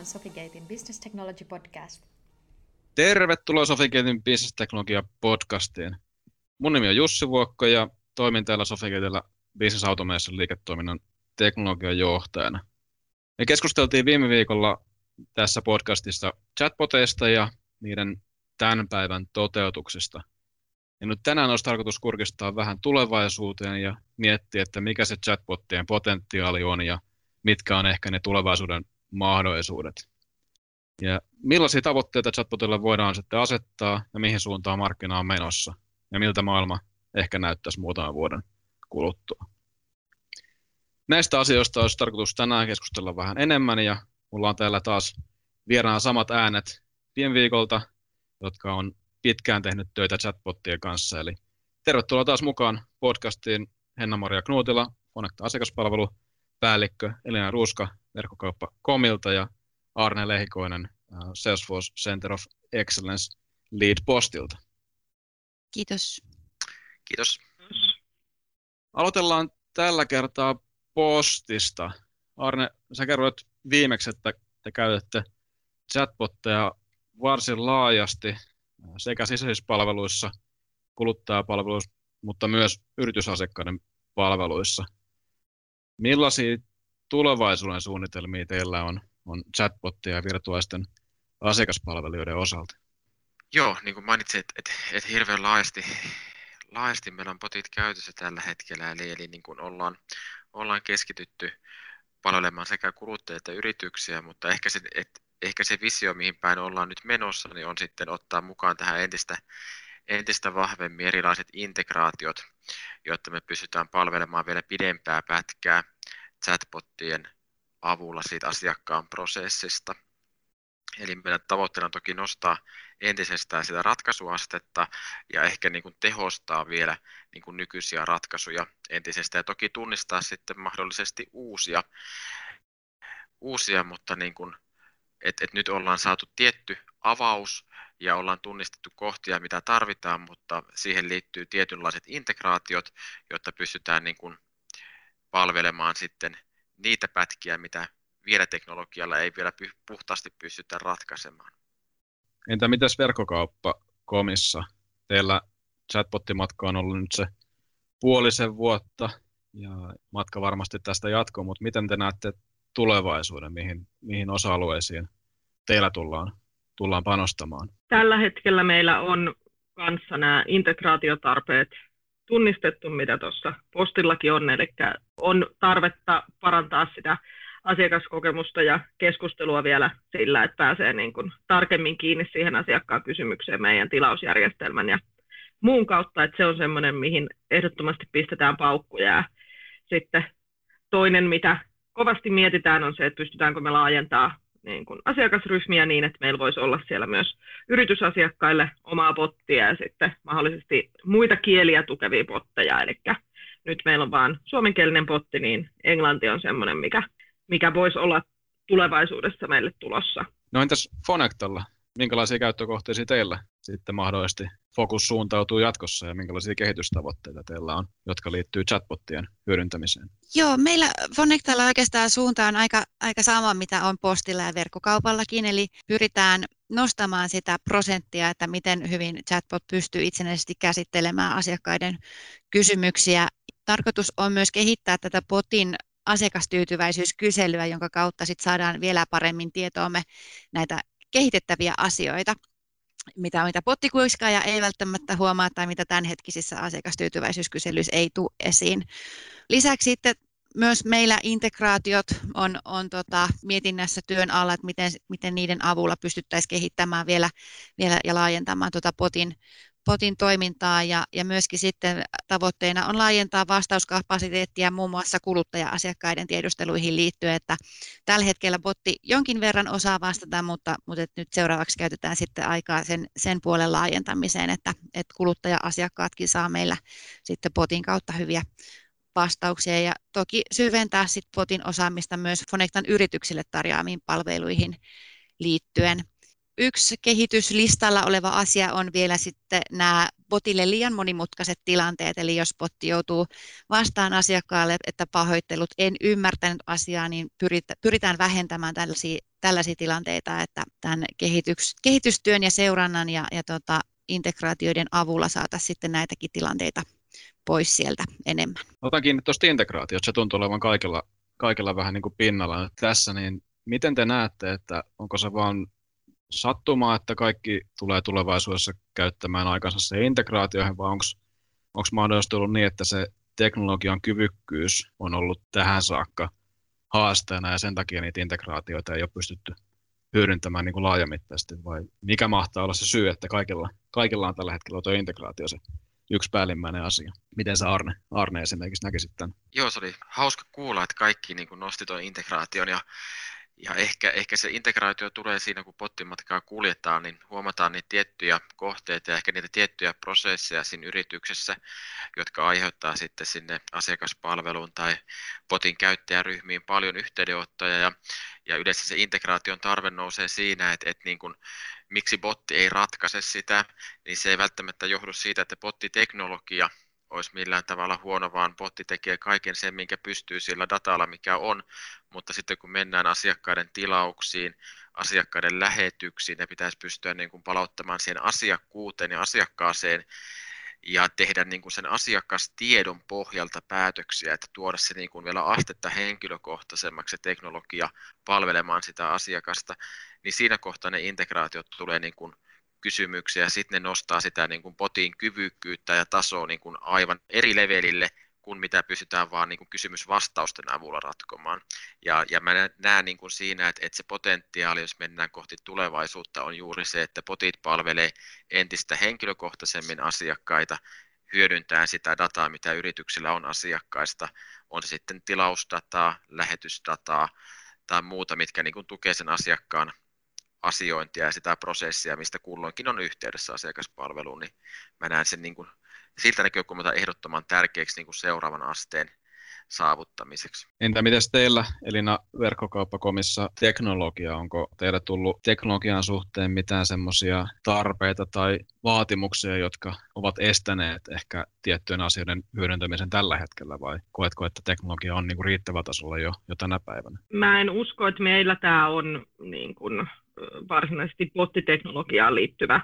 on Sofigatein Business Technology Podcast. Tervetuloa Sofigatein Business Technology Podcastiin. Mun nimi on Jussi Vuokko ja toimin täällä Sofigateilla Business Automation liiketoiminnan teknologian johtajana. Me keskusteltiin viime viikolla tässä podcastissa chatboteista ja niiden tämän päivän toteutuksista. Ja nyt tänään olisi tarkoitus kurkistaa vähän tulevaisuuteen ja miettiä, että mikä se chatbottien potentiaali on ja mitkä on ehkä ne tulevaisuuden mahdollisuudet. Ja millaisia tavoitteita chatbotille voidaan sitten asettaa ja mihin suuntaan markkina on menossa ja miltä maailma ehkä näyttäisi muutaman vuoden kuluttua. Näistä asioista olisi tarkoitus tänään keskustella vähän enemmän ja mulla on täällä taas vieraan samat äänet viime viikolta, jotka on pitkään tehnyt töitä chatbottien kanssa. Eli tervetuloa taas mukaan podcastiin Henna-Maria Knuutila, Fonecta asiakaspalvelu, päällikkö Elina Ruuska verkkokauppa Komilta ja Arne Lehikoinen Salesforce Center of Excellence Lead Postilta. Kiitos. Kiitos. Aloitellaan tällä kertaa postista. Arne, sä kerroit viimeksi, että te käytätte chatbotteja varsin laajasti sekä sisäisissä palveluissa, kuluttajapalveluissa, mutta myös yritysasiakkaiden palveluissa. Millaisia tulevaisuuden suunnitelmia teillä on, on chatbottia ja virtuaalisten asiakaspalvelijoiden osalta? Joo, niin kuin mainitsin, että, että, että hirveän laajasti, laajasti meillä on botit käytössä tällä hetkellä, eli, eli niin kuin ollaan, ollaan keskitytty palvelemaan sekä kuluttajia että yrityksiä, mutta ehkä se, että ehkä se visio, mihin päin ollaan nyt menossa, niin on sitten ottaa mukaan tähän entistä, entistä vahvemmin erilaiset integraatiot, jotta me pystytään palvelemaan vielä pidempää pätkää chatbottien avulla siitä asiakkaan prosessista. Eli meidän tavoitteena on toki nostaa entisestään sitä ratkaisuastetta ja ehkä niin kuin tehostaa vielä niin kuin nykyisiä ratkaisuja entisestään ja toki tunnistaa sitten mahdollisesti uusia, uusia mutta niin kuin että et nyt ollaan saatu tietty avaus ja ollaan tunnistettu kohtia, mitä tarvitaan, mutta siihen liittyy tietynlaiset integraatiot, jotta pystytään niin kuin palvelemaan sitten niitä pätkiä, mitä vielä teknologialla ei vielä puhtaasti pystytä ratkaisemaan. Entä mitäs verkkokauppa komissa? Teillä chatbottimatka on ollut nyt se puolisen vuotta ja matka varmasti tästä jatkuu, mutta miten te näette tulevaisuuden, mihin, mihin osa-alueisiin teillä tullaan, tullaan panostamaan? Tällä hetkellä meillä on kanssa nämä integraatiotarpeet tunnistettu, mitä tuossa postillakin on, eli on tarvetta parantaa sitä asiakaskokemusta ja keskustelua vielä sillä, että pääsee niin kuin tarkemmin kiinni siihen asiakkaan kysymykseen meidän tilausjärjestelmän ja muun kautta, että se on semmoinen, mihin ehdottomasti pistetään paukkuja. Ja sitten toinen, mitä kovasti mietitään, on se, että pystytäänkö me laajentaa niin kuin asiakasryhmiä niin, että meillä voisi olla siellä myös yritysasiakkaille omaa pottia ja sitten mahdollisesti muita kieliä tukevia potteja. Eli nyt meillä on vain suomenkielinen potti, niin englanti on semmoinen, mikä, mikä voisi olla tulevaisuudessa meille tulossa. No entäs Fonectalla? Minkälaisia käyttökohteisia teillä sitten mahdollisesti fokus suuntautuu jatkossa ja minkälaisia kehitystavoitteita teillä on, jotka liittyy chatbottien hyödyntämiseen? Joo, meillä Fonectalla oikeastaan suunta on aika, aika sama, mitä on postilla ja verkkokaupallakin, eli pyritään nostamaan sitä prosenttia, että miten hyvin chatbot pystyy itsenäisesti käsittelemään asiakkaiden kysymyksiä. Tarkoitus on myös kehittää tätä botin asiakastyytyväisyyskyselyä, jonka kautta sit saadaan vielä paremmin tietoomme näitä kehitettäviä asioita mitä, mitä pottikuiskaaja ei välttämättä huomaa tai mitä tämänhetkisissä asiakastyytyväisyyskyselyissä ei tule esiin. Lisäksi sitten myös meillä integraatiot on, on tota, mietinnässä työn alla, että miten, miten niiden avulla pystyttäisiin kehittämään vielä, vielä ja laajentamaan tuota potin, potin toimintaa ja, ja myöskin sitten tavoitteena on laajentaa vastauskapasiteettia muun muassa kuluttaja-asiakkaiden tiedusteluihin liittyen, että tällä hetkellä botti jonkin verran osaa vastata, mutta, mutta nyt seuraavaksi käytetään sitten aikaa sen, sen puolen laajentamiseen, että, että kuluttaja-asiakkaatkin saa meillä sitten botin kautta hyviä vastauksia ja toki syventää sitten botin osaamista myös Fonectan yrityksille tarjoamiin palveluihin liittyen. Yksi kehityslistalla oleva asia on vielä sitten nämä botille liian monimutkaiset tilanteet, eli jos botti joutuu vastaan asiakkaalle, että pahoittelut, en ymmärtänyt asiaa, niin pyritään vähentämään tällaisia, tällaisia tilanteita, että tämän kehitys, kehitystyön ja seurannan ja, ja tota, integraatioiden avulla saataisiin sitten näitäkin tilanteita pois sieltä enemmän. Otan kiinni tuosta integraatiosta, se tuntuu olevan kaikilla, kaikilla vähän niin kuin pinnalla tässä, niin miten te näette, että onko se vaan sattumaa, että kaikki tulee tulevaisuudessa käyttämään aikansa se integraatioihin, vai onko mahdollisesti ollut niin, että se teknologian kyvykkyys on ollut tähän saakka haasteena ja sen takia niitä integraatioita ei ole pystytty hyödyntämään niin kuin laajamittaisesti, vai mikä mahtaa olla se syy, että kaikilla, kaikilla on tällä hetkellä tuo integraatio se yksi päällimmäinen asia. Miten sä Arne, Arne esimerkiksi näkisit tämän? Joo, se oli hauska kuulla, että kaikki niin kuin nosti tuon integraation ja ja ehkä, ehkä se integraatio tulee siinä, kun pottimatkaa kuljetaan, niin huomataan niitä tiettyjä kohteita ja ehkä niitä tiettyjä prosesseja siinä yrityksessä, jotka aiheuttaa sitten sinne asiakaspalveluun tai potin käyttäjäryhmiin paljon yhteydenottoja. Ja, ja yleensä se integraation tarve nousee siinä, että, että niin kuin, miksi botti ei ratkaise sitä, niin se ei välttämättä johdu siitä, että bottiteknologia olisi millään tavalla huono, vaan botti tekee kaiken sen, minkä pystyy sillä datalla, mikä on, mutta sitten kun mennään asiakkaiden tilauksiin, asiakkaiden lähetyksiin, ne pitäisi pystyä niin kuin palauttamaan siihen asiakkuuteen ja asiakkaaseen ja tehdä niin kuin sen asiakastiedon pohjalta päätöksiä, että tuoda se niin kuin vielä astetta henkilökohtaisemmaksi se teknologia palvelemaan sitä asiakasta, niin siinä kohtaa ne integraatiot tulee niin kuin kysymyksiä, sitten ne nostaa sitä niin kuin potin kyvykkyyttä ja tasoa niin kuin aivan eri levelille kuin mitä pystytään vaan niin kuin kysymysvastausten avulla ratkomaan. Ja, ja mä näen niin kuin siinä, että, että se potentiaali, jos mennään kohti tulevaisuutta, on juuri se, että potit palvelee entistä henkilökohtaisemmin asiakkaita, hyödyntää sitä dataa, mitä yrityksillä on asiakkaista, on se sitten tilausdataa, lähetysdataa tai muuta, mitkä niin kuin tukee sen asiakkaan asiointia ja sitä prosessia, mistä kulloinkin on yhteydessä asiakaspalveluun, niin mä näen sen niin kuin siltä näkökulmalta ehdottoman tärkeäksi niin kuin seuraavan asteen saavuttamiseksi. Entä miten teillä Elina verkkokauppakomissa teknologia? Onko teillä tullut teknologian suhteen mitään semmoisia tarpeita tai vaatimuksia, jotka ovat estäneet ehkä tiettyjen asioiden hyödyntämisen tällä hetkellä vai koetko, että teknologia on niin kuin riittävällä tasolla jo, jo tänä päivänä? Mä en usko, että meillä tämä on niin kuin varsinaisesti bottiteknologiaan liittyvä,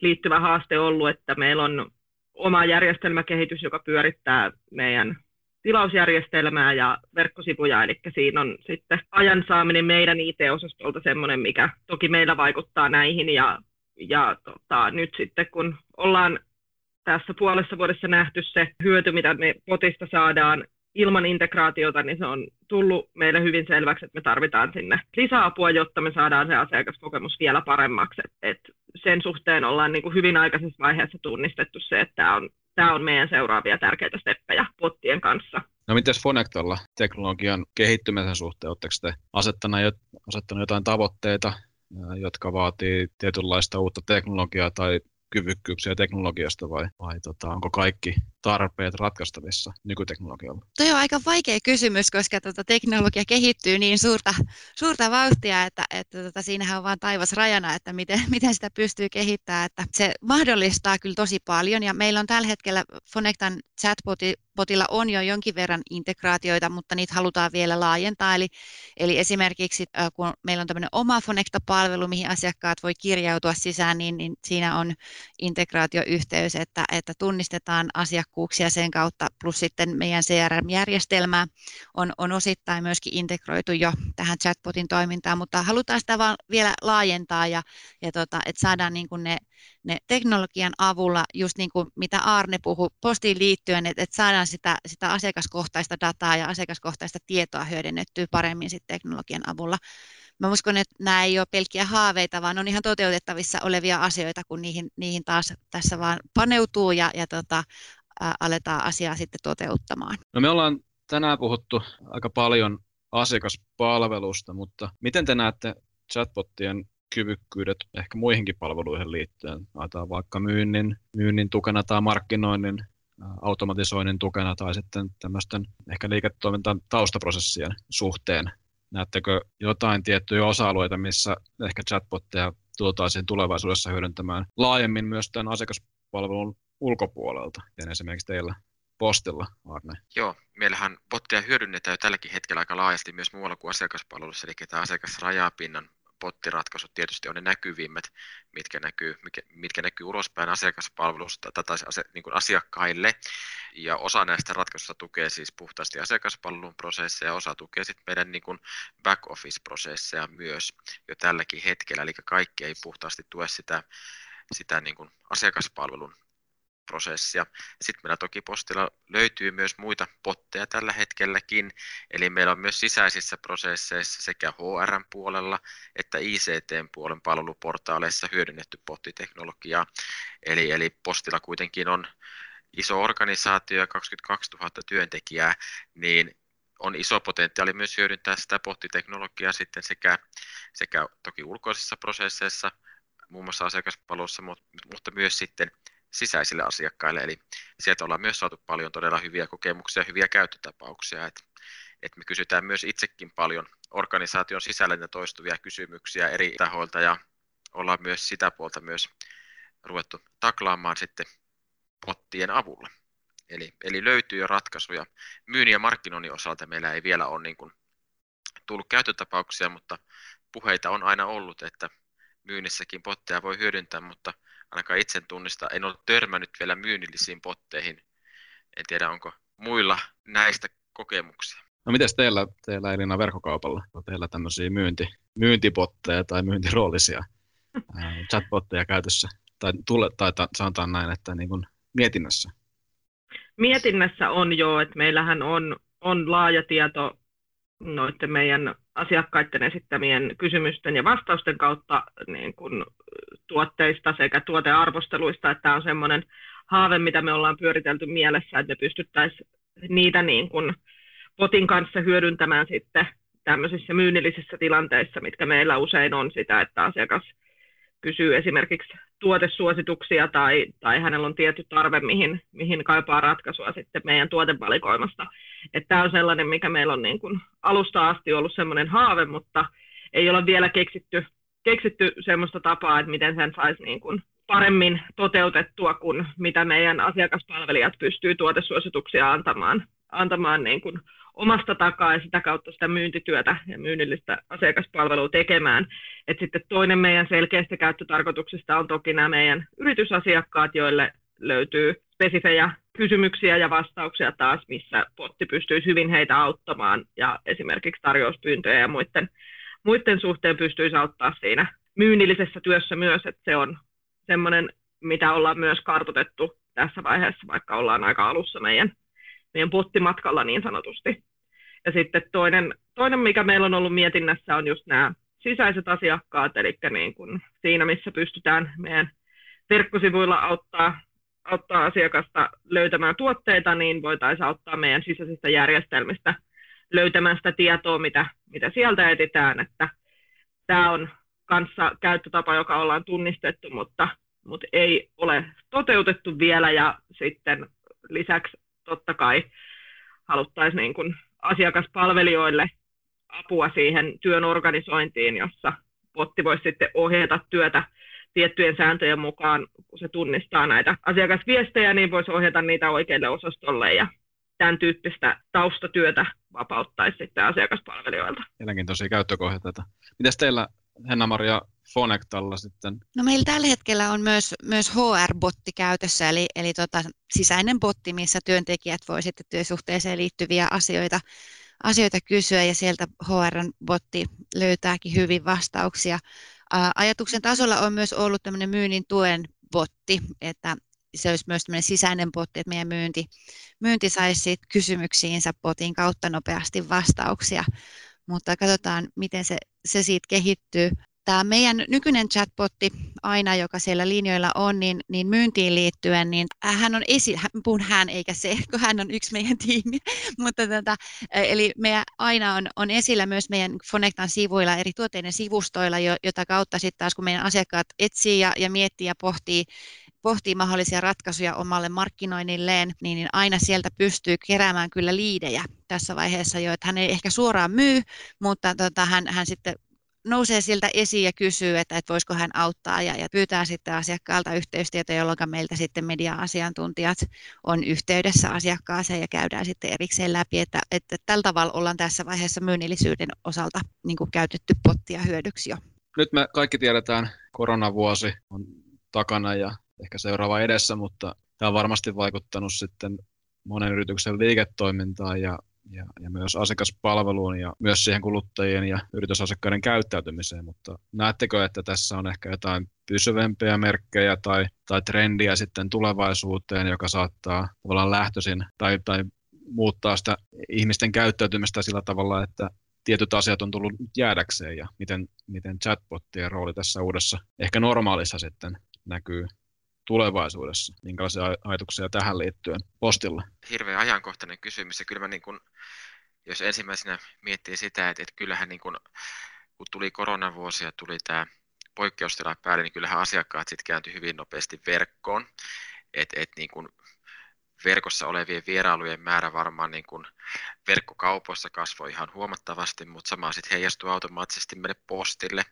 liittyvä haaste ollut, että meillä on oma järjestelmäkehitys, joka pyörittää meidän tilausjärjestelmää ja verkkosivuja, eli siinä on sitten ajan saaminen meidän IT-osastolta semmoinen, mikä toki meillä vaikuttaa näihin, ja, ja tota, nyt sitten kun ollaan tässä puolessa vuodessa nähty se hyöty, mitä me potista saadaan ilman integraatiota, niin se on tullut meille hyvin selväksi, että me tarvitaan sinne lisäapua, jotta me saadaan se asiakaskokemus vielä paremmaksi. Et, et sen suhteen ollaan niin kuin hyvin aikaisessa vaiheessa tunnistettu se, että tämä on, tämä on meidän seuraavia tärkeitä steppejä pottien kanssa. No miten Fonektalla teknologian kehittymisen suhteen, oletteko te asettanut, asettanut jotain tavoitteita, jotka vaatii tietynlaista uutta teknologiaa tai kyvykkyyksiä teknologiasta vai, vai tota, onko kaikki tarpeet ratkaistavissa nykyteknologialla? Tuo on aika vaikea kysymys, koska tota, teknologia kehittyy niin suurta, suurta vauhtia, että, että tota, siinähän on vain taivas rajana, että miten, miten sitä pystyy kehittämään. Että se mahdollistaa kyllä tosi paljon ja meillä on tällä hetkellä Fonectan chatboti Botilla on jo jonkin verran integraatioita, mutta niitä halutaan vielä laajentaa. Eli, eli esimerkiksi kun meillä on tämmöinen oma Fonecta-palvelu, mihin asiakkaat voi kirjautua sisään, niin, niin siinä on integraatioyhteys, että, että tunnistetaan asiakkuuksia sen kautta, plus sitten meidän CRM-järjestelmä on, on osittain myöskin integroitu jo tähän chatbotin toimintaan, mutta halutaan sitä vaan vielä laajentaa ja, ja tota, että saadaan niin kuin ne ne teknologian avulla, just niin kuin mitä Arne puhui postiin liittyen, että, että saadaan sitä, sitä asiakaskohtaista dataa ja asiakaskohtaista tietoa hyödynnettyä paremmin sit teknologian avulla. Mä uskon, että nämä ei ole pelkkiä haaveita, vaan on ihan toteutettavissa olevia asioita, kun niihin, niihin taas tässä vaan paneutuu ja, ja tota, aletaan asiaa sitten toteuttamaan. No me ollaan tänään puhuttu aika paljon asiakaspalvelusta, mutta miten te näette chatbottien kyvykkyydet ehkä muihinkin palveluihin liittyen. Laitetaan vaikka myynnin, myynnin tukena tai markkinoinnin automatisoinnin tukena tai sitten tämmöisten ehkä liiketoimintan taustaprosessien suhteen. Näettekö jotain tiettyjä osa-alueita, missä ehkä chatbotteja tultaisiin tulevaisuudessa hyödyntämään laajemmin myös tämän asiakaspalvelun ulkopuolelta, ja esimerkiksi teillä postilla, Arne? Joo, meillähän bottia hyödynnetään jo tälläkin hetkellä aika laajasti myös muualla kuin asiakaspalvelussa, eli tämä asiakasrajapinnan pottiratkaisut tietysti on ne näkyvimmät, mitkä näkyy, mitkä, näkyy ulospäin asiakaspalvelusta tai ase, niin kuin asiakkaille. Ja osa näistä ratkaisuista tukee siis puhtaasti asiakaspalvelun prosesseja, osa tukee sitten meidän niin kuin back office-prosesseja myös jo tälläkin hetkellä, eli kaikki ei puhtaasti tue sitä, sitä niin kuin asiakaspalvelun prosessia. Sitten meillä toki postilla löytyy myös muita potteja tällä hetkelläkin, eli meillä on myös sisäisissä prosesseissa sekä HR-puolella että ICT-puolen palveluportaaleissa hyödynnetty pottiteknologiaa. Eli, eli postilla kuitenkin on iso organisaatio ja 22 000 työntekijää, niin on iso potentiaali myös hyödyntää sitä pottiteknologiaa sitten sekä, sekä toki ulkoisissa prosesseissa, muun muassa asiakaspalvelussa, mutta myös sitten sisäisille asiakkaille. Eli sieltä ollaan myös saatu paljon todella hyviä kokemuksia, hyviä käyttötapauksia. Et, et me kysytään myös itsekin paljon organisaation sisällä toistuvia kysymyksiä eri tahoilta ja ollaan myös sitä puolta myös ruvettu taklaamaan sitten pottien avulla. Eli, eli löytyy jo ratkaisuja. Myynnin ja markkinoinnin osalta meillä ei vielä ole niin kuin tullut käyttötapauksia, mutta puheita on aina ollut, että myynnissäkin potteja voi hyödyntää, mutta ainakaan itse tunnista, en ole törmännyt vielä myynnillisiin potteihin. En tiedä, onko muilla näistä kokemuksia. No miten teillä, teillä Elina verkkokaupalla, on teillä tämmöisiä myynti, myyntipotteja tai myyntiroolisia chatbotteja käytössä? Tai, tule, tai ta, sanotaan näin, että niin kuin mietinnässä? Mietinnässä on jo, että meillähän on, on laaja tieto noiden meidän asiakkaiden esittämien kysymysten ja vastausten kautta niin kuin tuotteista sekä tuotearvosteluista, että tämä on semmoinen haave, mitä me ollaan pyöritelty mielessä, että me pystyttäisiin niitä niin kuin potin kanssa hyödyntämään sitten tämmöisissä myynnillisissä tilanteissa, mitkä meillä usein on sitä, että asiakas kysyy esimerkiksi tuotesuosituksia tai, tai hänellä on tietty tarve, mihin, mihin kaipaa ratkaisua sitten meidän tuotevalikoimasta. Tämä on sellainen, mikä meillä on niin kuin alusta asti ollut semmoinen haave, mutta ei ole vielä keksitty, keksitty semmoista tapaa, että miten sen saisi niin kuin paremmin toteutettua kuin mitä meidän asiakaspalvelijat pystyy tuotesuosituksia antamaan, antamaan niin kuin omasta takaa ja sitä kautta sitä myyntityötä ja myynnillistä asiakaspalvelua tekemään. Et sitten toinen meidän selkeistä käyttötarkoituksista on toki nämä meidän yritysasiakkaat, joille löytyy spesifejä kysymyksiä ja vastauksia taas, missä potti pystyisi hyvin heitä auttamaan ja esimerkiksi tarjouspyyntöjä ja muiden, muiden suhteen pystyisi auttaa siinä myynnillisessä työssä myös, että se on semmoinen, mitä ollaan myös kartotettu tässä vaiheessa, vaikka ollaan aika alussa meidän meidän pottimatkalla niin sanotusti. Ja sitten toinen, toinen, mikä meillä on ollut mietinnässä, on just nämä sisäiset asiakkaat, eli niin kuin siinä, missä pystytään meidän verkkosivuilla auttaa, auttaa asiakasta löytämään tuotteita, niin voitaisiin auttaa meidän sisäisistä järjestelmistä löytämään sitä tietoa, mitä, mitä sieltä etsitään. Että tämä on kanssa käyttötapa, joka ollaan tunnistettu, mutta, mutta ei ole toteutettu vielä ja sitten lisäksi totta kai haluttaisiin niin kuin asiakaspalvelijoille apua siihen työn organisointiin, jossa potti voisi sitten ohjata työtä tiettyjen sääntöjen mukaan, kun se tunnistaa näitä asiakasviestejä, niin voisi ohjata niitä oikealle osastolle ja tämän tyyppistä taustatyötä vapauttaisi sitten asiakaspalvelijoilta. Mielenkiintoisia käyttökohteita. Mitäs teillä, Henna-Maria, Fonectalla sitten? No meillä tällä hetkellä on myös, myös HR-botti käytössä, eli, eli tota, sisäinen botti, missä työntekijät voi sitten työsuhteeseen liittyviä asioita, asioita kysyä ja sieltä HR-botti löytääkin hyvin vastauksia. Ajatuksen tasolla on myös ollut tämmöinen myynnin tuen botti, että se olisi myös tämmöinen sisäinen botti, että meidän myynti, myynti saisi kysymyksiinsä botin kautta nopeasti vastauksia. Mutta katsotaan, miten se, se siitä kehittyy tämä meidän nykyinen chatbotti aina, joka siellä linjoilla on, niin, niin myyntiin liittyen, niin hän on esi, puhun hän eikä se, kun hän on yksi meidän tiimi, mutta tätä, eli meidän aina on, on esillä myös meidän Fonectan sivuilla, eri tuotteiden sivustoilla, jota kautta sitten taas kun meidän asiakkaat etsii ja, ja miettii ja pohtii, pohtii mahdollisia ratkaisuja omalle markkinoinnilleen, niin, niin aina sieltä pystyy keräämään kyllä liidejä tässä vaiheessa jo, että hän ei ehkä suoraan myy, mutta tota, hän, hän sitten nousee sieltä esiin ja kysyy, että, että voisiko hän auttaa ja, ja pyytää sitten asiakkaalta yhteystietoja, jolloin meiltä sitten media-asiantuntijat on yhteydessä asiakkaaseen ja käydään sitten erikseen läpi, että, että tällä tavalla ollaan tässä vaiheessa myynnillisyyden osalta niin kuin käytetty pottia hyödyksi jo. Nyt me kaikki tiedetään, koronavuosi on takana ja ehkä seuraava edessä, mutta tämä on varmasti vaikuttanut sitten monen yrityksen liiketoimintaan ja ja, ja myös asiakaspalveluun ja myös siihen kuluttajien ja yritysasiakkaiden käyttäytymiseen, mutta näettekö, että tässä on ehkä jotain pysyvämpiä merkkejä tai, tai trendiä sitten tulevaisuuteen, joka saattaa olla lähtöisin tai, tai muuttaa sitä ihmisten käyttäytymistä sillä tavalla, että tietyt asiat on tullut jäädäkseen ja miten, miten chatbottien rooli tässä uudessa, ehkä normaalissa sitten näkyy tulevaisuudessa? Minkälaisia ajatuksia tähän liittyen postilla? Hirveän ajankohtainen kysymys ja kyllä mä niin kun, jos ensimmäisenä miettii sitä, että, että kyllähän niin kun, kun tuli koronavuosi ja tuli tämä poikkeustila päälle, niin kyllähän asiakkaat sitten kääntyi hyvin nopeasti verkkoon. Et, et niin kun verkossa olevien vierailujen määrä varmaan niin kuin verkkokaupoissa kasvoi ihan huomattavasti, mutta sama sitten heijastui automaattisesti meille postille.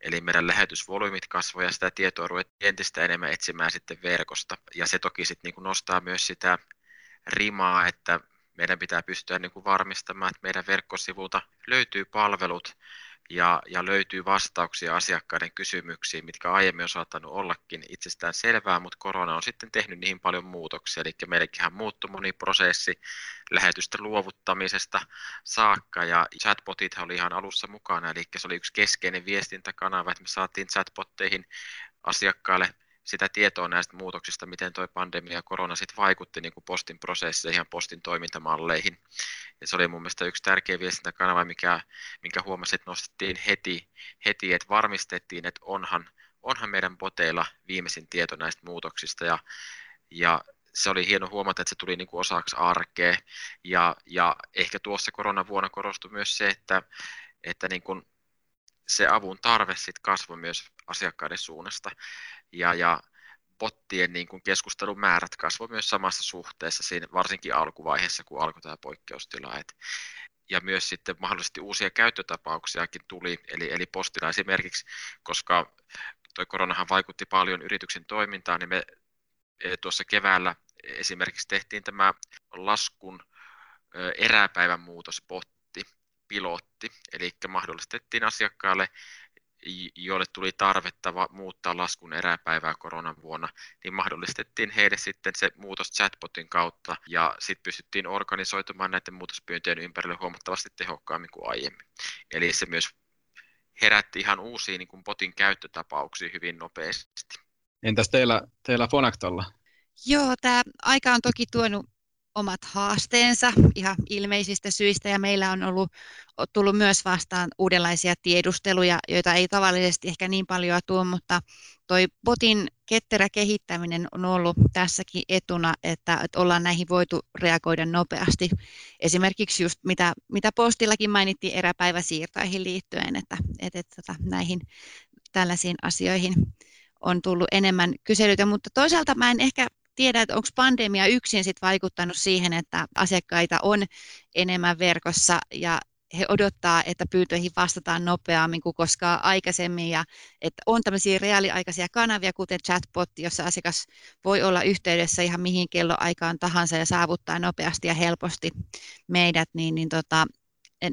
Eli meidän lähetysvolyymit kasvoivat ja sitä tietoa ruvettiin entistä enemmän etsimään sitten verkosta. Ja se toki sitten niin kuin nostaa myös sitä rimaa, että meidän pitää pystyä niin kuin varmistamaan, että meidän verkkosivulta löytyy palvelut, ja, ja löytyy vastauksia asiakkaiden kysymyksiin, mitkä aiemmin on saattanut ollakin itsestään selvää, mutta korona on sitten tehnyt niihin paljon muutoksia. Eli meillekin muuttui moni prosessi lähetystä luovuttamisesta saakka, ja chatbotit oli ihan alussa mukana, eli se oli yksi keskeinen viestintäkanava, että me saatiin chatbotteihin asiakkaille sitä tietoa näistä muutoksista, miten tuo pandemia ja korona sitten vaikutti niin kuin postin prosesseihin ja postin toimintamalleihin. Ja se oli mun mielestä yksi tärkeä viestintäkanava, mikä, minkä huomasin, että nostettiin heti, heti että varmistettiin, että onhan, onhan meidän boteilla viimeisin tieto näistä muutoksista. Ja, ja se oli hieno huomata, että se tuli niin kuin osaksi arkea. Ja, ja ehkä tuossa koronavuonna korostui myös se, että, että niin kuin se avun tarve sitten kasvoi myös asiakkaiden suunnasta ja, ja bottien niin kuin keskustelun määrät kasvoi myös samassa suhteessa, siinä, varsinkin alkuvaiheessa, kun alkoi tämä poikkeustila. Et, ja myös sitten mahdollisesti uusia käyttötapauksiakin tuli, eli, eli postilla esimerkiksi, koska tuo koronahan vaikutti paljon yrityksen toimintaan, niin me e, tuossa keväällä esimerkiksi tehtiin tämä laskun eräpäivän muutospotti, pilotti, eli mahdollistettiin asiakkaalle joille tuli tarvetta muuttaa laskun eräpäivää koronan vuonna, niin mahdollistettiin heille sitten se muutos chatbotin kautta ja sitten pystyttiin organisoitumaan näiden muutospyyntöjen ympärille huomattavasti tehokkaammin kuin aiemmin. Eli se myös herätti ihan uusia niin kuin botin käyttötapauksia hyvin nopeasti. Entäs teillä, teillä Fonactolla? Joo, tämä aika on toki tuonut omat haasteensa ihan ilmeisistä syistä ja meillä on ollut, tullut myös vastaan uudenlaisia tiedusteluja, joita ei tavallisesti ehkä niin paljon tuo, mutta toi botin ketterä kehittäminen on ollut tässäkin etuna, että, että ollaan näihin voitu reagoida nopeasti. Esimerkiksi just mitä, mitä postillakin mainittiin eräpäiväsiirtoihin liittyen, että, että, että tota, näihin tällaisiin asioihin on tullut enemmän kyselyitä, mutta toisaalta mä en ehkä tiedä, että onko pandemia yksin sit vaikuttanut siihen, että asiakkaita on enemmän verkossa ja he odottaa, että pyyntöihin vastataan nopeammin kuin koskaan aikaisemmin ja että on tämmöisiä reaaliaikaisia kanavia, kuten chatbot, jossa asiakas voi olla yhteydessä ihan mihin kelloaikaan tahansa ja saavuttaa nopeasti ja helposti meidät, niin, niin tota,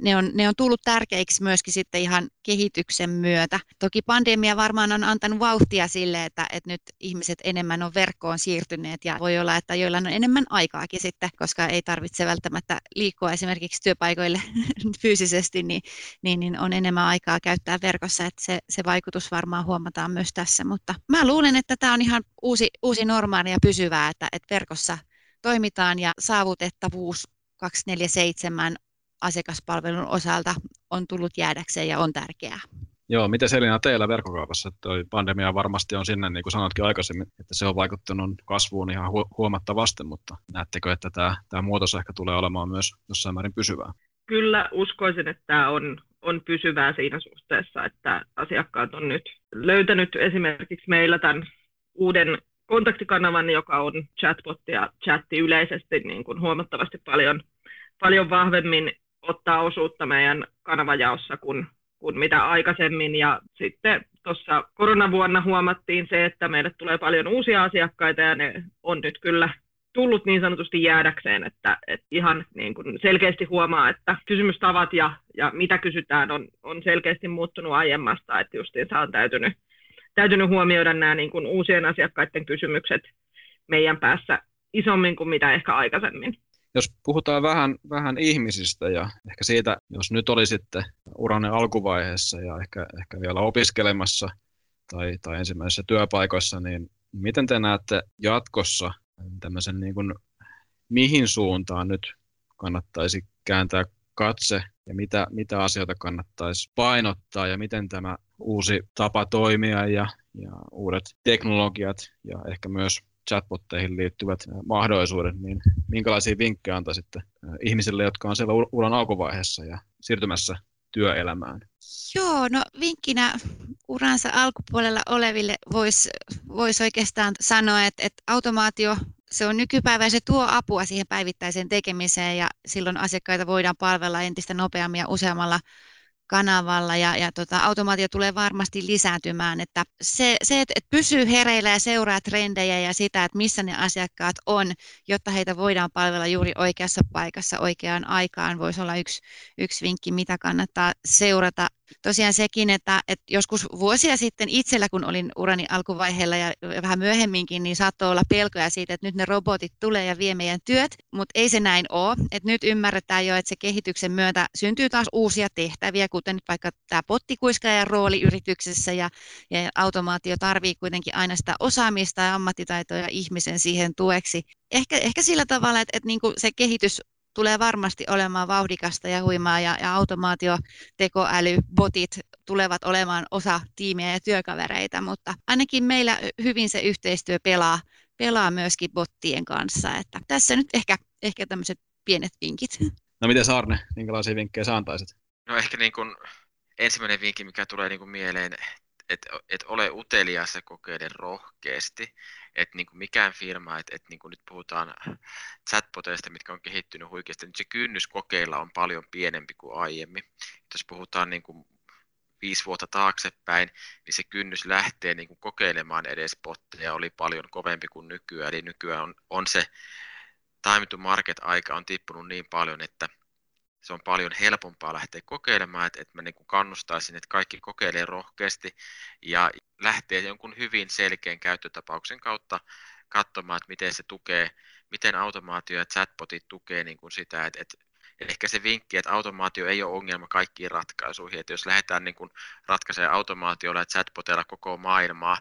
ne on, ne on tullut tärkeiksi myöskin sitten ihan kehityksen myötä. Toki pandemia varmaan on antanut vauhtia sille, että, että nyt ihmiset enemmän on verkkoon siirtyneet ja voi olla, että joilla on enemmän aikaakin sitten, koska ei tarvitse välttämättä liikkua esimerkiksi työpaikoille fyysisesti, niin, niin, niin on enemmän aikaa käyttää verkossa, että se, se vaikutus varmaan huomataan myös tässä. Mutta mä luulen, että tämä on ihan uusi, uusi normaali ja pysyvää, että, että verkossa toimitaan ja saavutettavuus 247 asiakaspalvelun osalta on tullut jäädäkseen ja on tärkeää. Joo, miten Selina teillä verkkokaupassa? Toi pandemia varmasti on sinne, niin kuin sanotkin aikaisemmin, että se on vaikuttanut kasvuun ihan huomattavasti, mutta näettekö, että tämä, tämä muutos ehkä tulee olemaan myös jossain määrin pysyvää? Kyllä uskoisin, että tämä on, on pysyvää siinä suhteessa, että asiakkaat on nyt löytänyt esimerkiksi meillä tämän uuden kontaktikanavan, joka on chatbot ja chatti yleisesti niin kuin huomattavasti paljon, paljon vahvemmin ottaa osuutta meidän kanavajaossa kuin, kuin mitä aikaisemmin. Ja sitten tuossa koronavuonna huomattiin se, että meille tulee paljon uusia asiakkaita ja ne on nyt kyllä tullut niin sanotusti jäädäkseen, että, että ihan niin kuin selkeästi huomaa, että kysymystavat ja, ja mitä kysytään on, on selkeästi muuttunut aiemmasta, että justiinsa on täytynyt, täytynyt huomioida nämä niin kuin uusien asiakkaiden kysymykset meidän päässä isommin kuin mitä ehkä aikaisemmin. Jos puhutaan vähän, vähän ihmisistä ja ehkä siitä, jos nyt olisitte uranne alkuvaiheessa ja ehkä, ehkä vielä opiskelemassa tai, tai ensimmäisessä työpaikoissa, niin miten te näette jatkossa tämmöisen niin kuin, mihin suuntaan nyt kannattaisi kääntää katse ja mitä, mitä asioita kannattaisi painottaa ja miten tämä uusi tapa toimia ja, ja uudet teknologiat ja ehkä myös chatbotteihin liittyvät mahdollisuudet, niin minkälaisia vinkkejä antaisitte ihmisille, jotka on siellä uran alkuvaiheessa ja siirtymässä työelämään? Joo, no vinkkinä uransa alkupuolella oleville voisi vois oikeastaan sanoa, että, että automaatio se on nykypäivä se tuo apua siihen päivittäiseen tekemiseen ja silloin asiakkaita voidaan palvella entistä nopeammin ja useammalla kanavalla ja, ja tota, automaatio tulee varmasti lisääntymään. Että se, se että, että pysyy hereillä ja seuraa trendejä ja sitä, että missä ne asiakkaat on, jotta heitä voidaan palvella juuri oikeassa paikassa oikeaan aikaan, voisi olla yksi, yksi vinkki, mitä kannattaa seurata tosiaan sekin, että, että joskus vuosia sitten itsellä, kun olin urani alkuvaiheella ja vähän myöhemminkin, niin saattoi olla pelkoja siitä, että nyt ne robotit tulee ja vie meidän työt, mutta ei se näin ole. Että nyt ymmärretään jo, että se kehityksen myötä syntyy taas uusia tehtäviä, kuten nyt vaikka tämä pottikuiskaajan rooli yrityksessä ja, ja automaatio tarvii kuitenkin aina sitä osaamista ja ammattitaitoja ihmisen siihen tueksi. Ehkä, ehkä sillä tavalla, että, että niin kuin se kehitys tulee varmasti olemaan vauhdikasta ja huimaa ja, ja automaatio, tekoäly, botit tulevat olemaan osa tiimiä ja työkavereita, mutta ainakin meillä hyvin se yhteistyö pelaa, pelaa myöskin bottien kanssa. Että tässä nyt ehkä, ehkä tämmöiset pienet vinkit. No miten Saarne, minkälaisia vinkkejä sä antaisit? No ehkä niin kuin ensimmäinen vinkki, mikä tulee niin kuin mieleen, että et ole utelias ja kokeile rohkeasti. Että niin kuin mikään firma, että et niin kuin nyt puhutaan chatboteista, mitkä on kehittynyt huikeasti, niin se kynnys kokeilla on paljon pienempi kuin aiemmin. Jos puhutaan niin kuin viisi vuotta taaksepäin, niin se kynnys lähtee niin kuin kokeilemaan edes botteja oli paljon kovempi kuin nykyään. Eli nykyään on, on se time to market aika on tippunut niin paljon, että se on paljon helpompaa lähteä kokeilemaan, että, että mä niin kannustaisin, että kaikki kokeilee rohkeasti ja lähtee jonkun hyvin selkeän käyttötapauksen kautta katsomaan, että miten se tukee, miten automaatio ja chatbotit tukee niin kuin sitä, että, että ehkä se vinkki, että automaatio ei ole ongelma kaikkiin ratkaisuihin, että jos lähdetään niin kuin ratkaisemaan automaatiolla ja chatbotilla koko maailmaa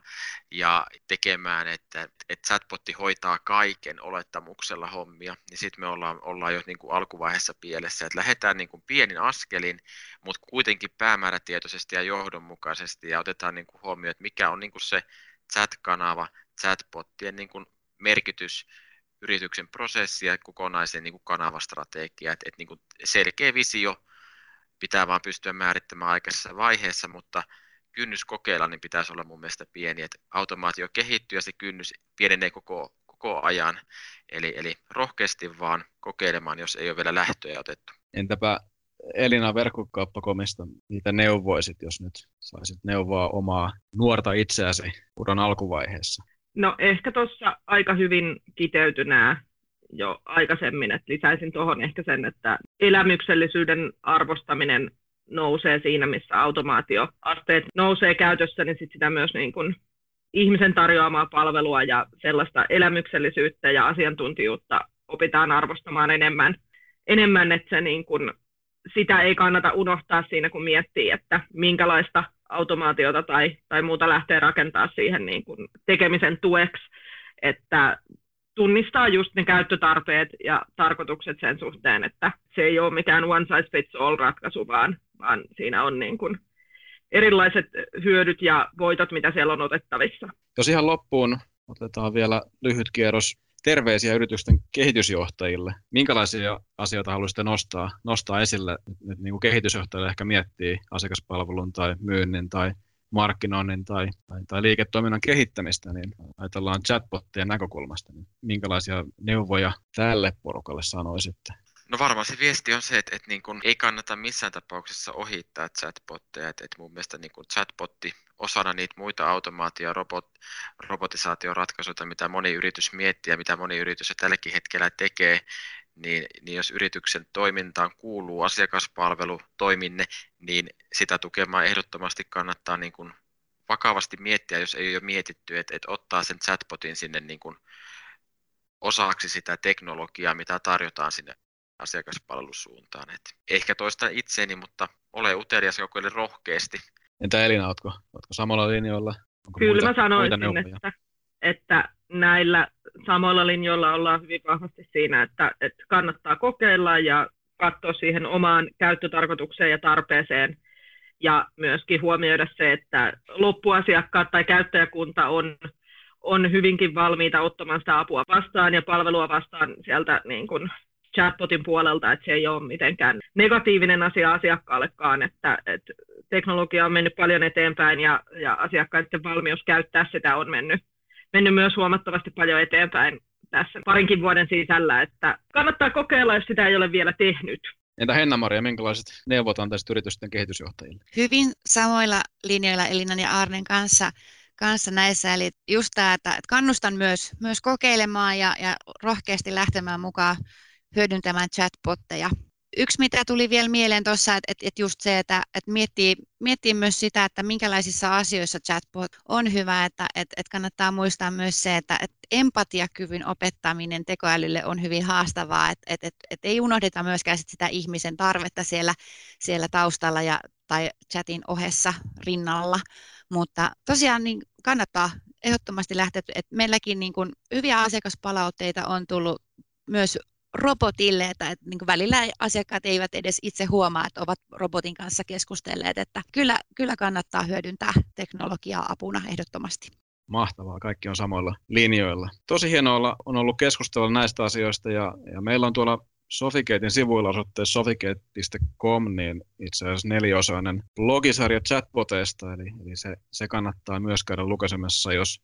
ja tekemään, että, että chatbotti hoitaa kaiken olettamuksella hommia, niin sitten me ollaan, ollaan jo niin kuin alkuvaiheessa pielessä, että lähdetään niin kuin pienin askelin, mutta kuitenkin päämäärätietoisesti ja johdonmukaisesti ja otetaan niin kuin huomioon, että mikä on niin kuin se chat-kanava, chatbottien niin kuin merkitys yrityksen prosessia ja kokonaisen niin kuin että, että niin kuin selkeä visio pitää vaan pystyä määrittämään aikaisessa vaiheessa, mutta kynnys kokeilla niin pitäisi olla mun mielestä pieni, että automaatio kehittyy ja se kynnys pienenee koko, koko ajan, eli, eli rohkeasti vaan kokeilemaan, jos ei ole vielä lähtöjä otettu. Entäpä Elina verkkokauppakomista, niitä neuvoisit, jos nyt saisit neuvoa omaa nuorta itseäsi uran alkuvaiheessa? No ehkä tuossa aika hyvin kiteytynää jo aikaisemmin, että lisäisin tuohon ehkä sen, että elämyksellisyyden arvostaminen nousee siinä, missä automaatioasteet nousee käytössä, niin sit sitä myös niin kuin ihmisen tarjoamaa palvelua ja sellaista elämyksellisyyttä ja asiantuntijuutta opitaan arvostamaan enemmän, enemmän että se niin kuin, sitä ei kannata unohtaa siinä, kun miettii, että minkälaista automaatiota tai, tai muuta lähtee rakentaa siihen niin kuin tekemisen tueksi, että tunnistaa just ne käyttötarpeet ja tarkoitukset sen suhteen, että se ei ole mikään one size fits all ratkaisu, vaan, vaan siinä on niin kuin erilaiset hyödyt ja voitot, mitä siellä on otettavissa. Jos ihan loppuun otetaan vielä lyhyt kierros terveisiä yritysten kehitysjohtajille. Minkälaisia asioita haluaisitte nostaa, nostaa esille nyt niin kuin kehitysjohtajille ehkä miettii asiakaspalvelun tai myynnin tai markkinoinnin tai, tai, tai liiketoiminnan kehittämistä, niin ajatellaan chatbottien näkökulmasta, niin minkälaisia neuvoja tälle porukalle sanoisitte? No varmaan se viesti on se, että, että niin kuin ei kannata missään tapauksessa ohittaa chatbotteja. Että, että mun mielestä niin kuin chatbotti osana niitä muita automaatio- robot, robotisaatioratkaisuja, mitä moni yritys miettii ja mitä moni yritys tälläkin hetkellä tekee, niin, niin jos yrityksen toimintaan kuuluu asiakaspalvelu, toiminne, niin sitä tukemaan ehdottomasti kannattaa niin kuin vakavasti miettiä, jos ei ole mietitty, että, että ottaa sen chatbotin sinne niin kuin osaksi sitä teknologiaa, mitä tarjotaan sinne asiakaspalvelusuuntaan. Et ehkä toista itseeni, mutta ole utelias ja kokeile rohkeasti. Entä Elina, oletko, oletko samalla linjoilla? Onko Kyllä muita, mä sanoisin, että, että näillä samoilla linjoilla ollaan hyvin vahvasti siinä, että, että kannattaa kokeilla ja katsoa siihen omaan käyttötarkoitukseen ja tarpeeseen ja myöskin huomioida se, että loppuasiakkaat tai käyttäjäkunta on, on hyvinkin valmiita ottamaan sitä apua vastaan ja palvelua vastaan sieltä niin kuin chatbotin puolelta, että se ei ole mitenkään negatiivinen asia asiakkaallekaan, että, että teknologia on mennyt paljon eteenpäin ja, ja asiakkaiden valmius käyttää sitä on mennyt, mennyt myös huomattavasti paljon eteenpäin tässä parinkin vuoden sisällä, että kannattaa kokeilla, jos sitä ei ole vielä tehnyt. Entä Henna-Maria, minkälaiset neuvot antaisit yritysten kehitysjohtajille? Hyvin samoilla linjoilla Elinan ja Arnen kanssa, kanssa näissä. Eli just tämä, että kannustan myös, myös kokeilemaan ja, ja rohkeasti lähtemään mukaan hyödyntämään chatbotteja. Yksi, mitä tuli vielä mieleen tuossa, että, että just se, että, että miettii, miettii myös sitä, että minkälaisissa asioissa chatbot on hyvä, että, että, että kannattaa muistaa myös se, että, että empatiakyvyn opettaminen tekoälylle on hyvin haastavaa, että, että, että, että ei unohdeta myöskään sitä ihmisen tarvetta siellä, siellä taustalla ja, tai chatin ohessa rinnalla, mutta tosiaan niin kannattaa ehdottomasti lähteä, että meilläkin niin kuin hyviä asiakaspalautteita on tullut myös robotille, että, että niin välillä asiakkaat eivät edes itse huomaa, että ovat robotin kanssa keskustelleet, että kyllä, kyllä kannattaa hyödyntää teknologiaa apuna ehdottomasti. Mahtavaa, kaikki on samoilla linjoilla. Tosi hienoa on ollut keskustella näistä asioista ja, ja meillä on tuolla Sofikeetin sivuilla osoitteessa sofikeet.com, niin itse asiassa neliosainen blogisarja chatboteista, eli, eli se, se kannattaa myös käydä lukesemassa, jos,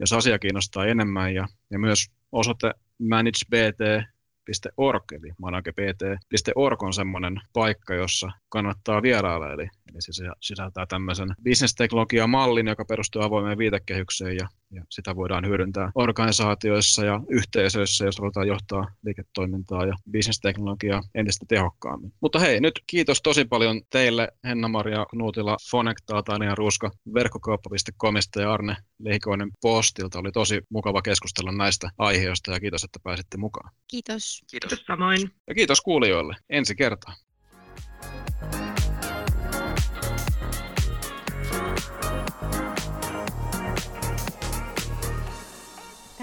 jos asia kiinnostaa enemmän, ja, ja myös osoite managebt manage.org, eli managept.org on semmoinen paikka, jossa kannattaa vierailla, eli, eli se sisältää tämmöisen bisnesteknologiamallin, joka perustuu avoimeen viitekehykseen, ja, ja sitä voidaan hyödyntää organisaatioissa ja yhteisöissä, jos halutaan johtaa liiketoimintaa ja bisnesteknologiaa entistä tehokkaammin. Mutta hei, nyt kiitos tosi paljon teille, Henna-Maria Knuutila, Fonectaa, Tania Ruuska, verkkokauppa.comista ja Arne Lehikoinen Postilta. Oli tosi mukava keskustella näistä aiheista ja kiitos, että pääsitte mukaan. Kiitos. Kiitos. Kiitos samoin. Ja kiitos kuulijoille. Ensi kertaa.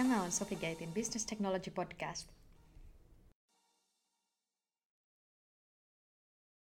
Tämä on Sofigatein Business Technology Podcast.